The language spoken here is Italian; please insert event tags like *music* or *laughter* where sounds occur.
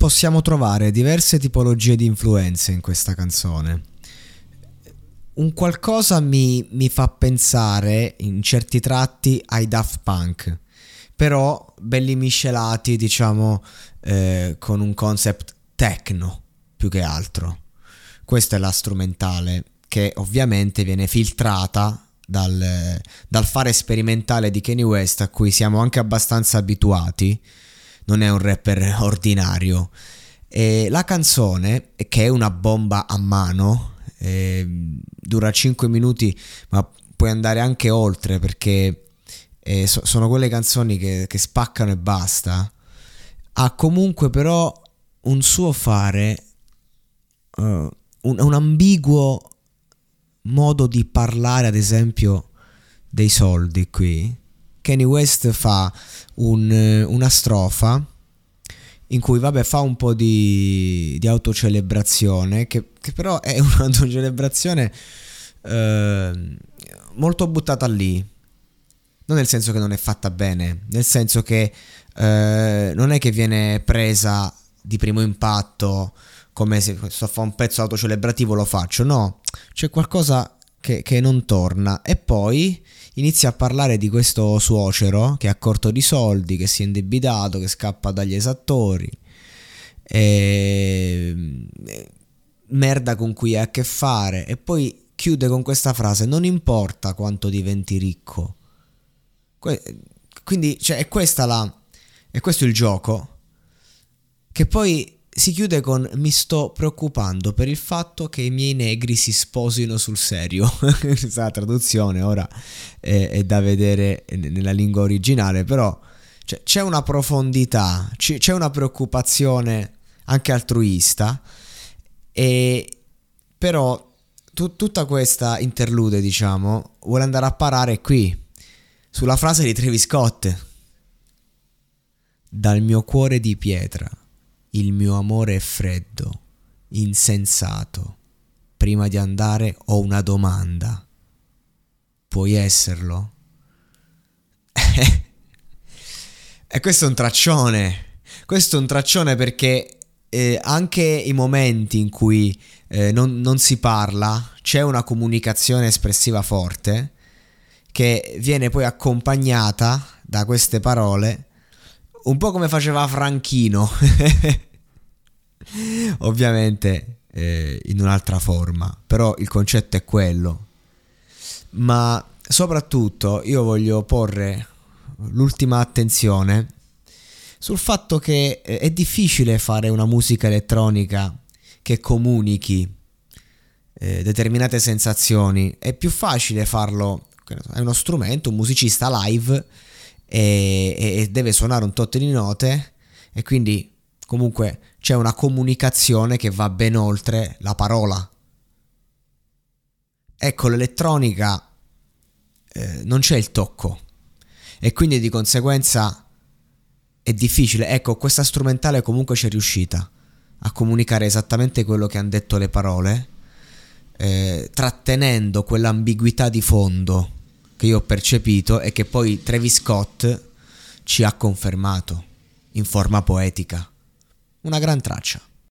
Possiamo trovare diverse tipologie di influenze in questa canzone. Un qualcosa mi, mi fa pensare in certi tratti ai Daft Punk, però belli miscelati, diciamo, eh, con un concept techno più che altro. Questa è la strumentale che ovviamente viene filtrata dal, dal, fare sperimentale di Kanye West a cui siamo anche abbastanza abituati. Non è un rapper ordinario. E la canzone, che è una bomba a mano, eh, dura 5 minuti, ma puoi andare anche oltre perché eh, so, sono quelle canzoni che, che spaccano e basta. Ha comunque però un suo fare, uh, un, un ambiguo modo di parlare, ad esempio, dei soldi qui. Kanye West fa un, una strofa in cui, vabbè, fa un po' di, di autocelebrazione, che, che, però è *laughs* un'autocelebrazione eh, molto buttata lì. Non nel senso che non è fatta bene, nel senso che eh, non è che viene presa di primo impatto come se sto a fare un pezzo autocelebrativo lo faccio, no, c'è qualcosa che, che, non torna. E poi inizia a parlare di questo suocero che ha corto di soldi, che si è indebitato, che scappa dagli esattori, e... merda con cui ha a che fare. E poi chiude con questa frase, non importa quanto diventi ricco. Quindi cioè, è, questa la, è questo il gioco. Che poi si chiude con mi sto preoccupando per il fatto che i miei negri si sposino sul serio. *laughs* Questa traduzione ora è, è, da vedere nella lingua originale, però cioè, c'è una profondità, c'è una preoccupazione anche altruista, e però tu, tutta questa interlude, diciamo, vuole andare a parare qui, sulla frase di Travis Scott. Dal mio cuore di pietra il mio amore è freddo, insensato. Prima di andare ho una domanda. Puoi esserlo? *laughs* e questo è un traccione. Questo è un traccione perché eh, anche i momenti in cui eh, non, non si parla, c'è una comunicazione espressiva forte che viene poi accompagnata da queste parole un po' come faceva Franchino, *laughs* ovviamente eh, in un'altra forma, però il concetto è quello. Ma soprattutto io voglio porre l'ultima attenzione sul fatto che eh, è difficile fare una musica elettronica che comunichi eh, determinate sensazioni, è più facile farlo, è uno strumento, un musicista live e, e deve suonare un tot di note e quindi comunque c'è una comunicazione che va ben oltre la parola. Ecco, l'elettronica eh, non c'è il tocco e quindi di conseguenza è difficile. Ecco, questa strumentale comunque c'è riuscita a comunicare esattamente quello che hanno detto le parole, eh, trattenendo quell'ambiguità di fondo che io ho percepito e che poi Travis Scott ci ha confermato in forma poetica. Una gran traccia.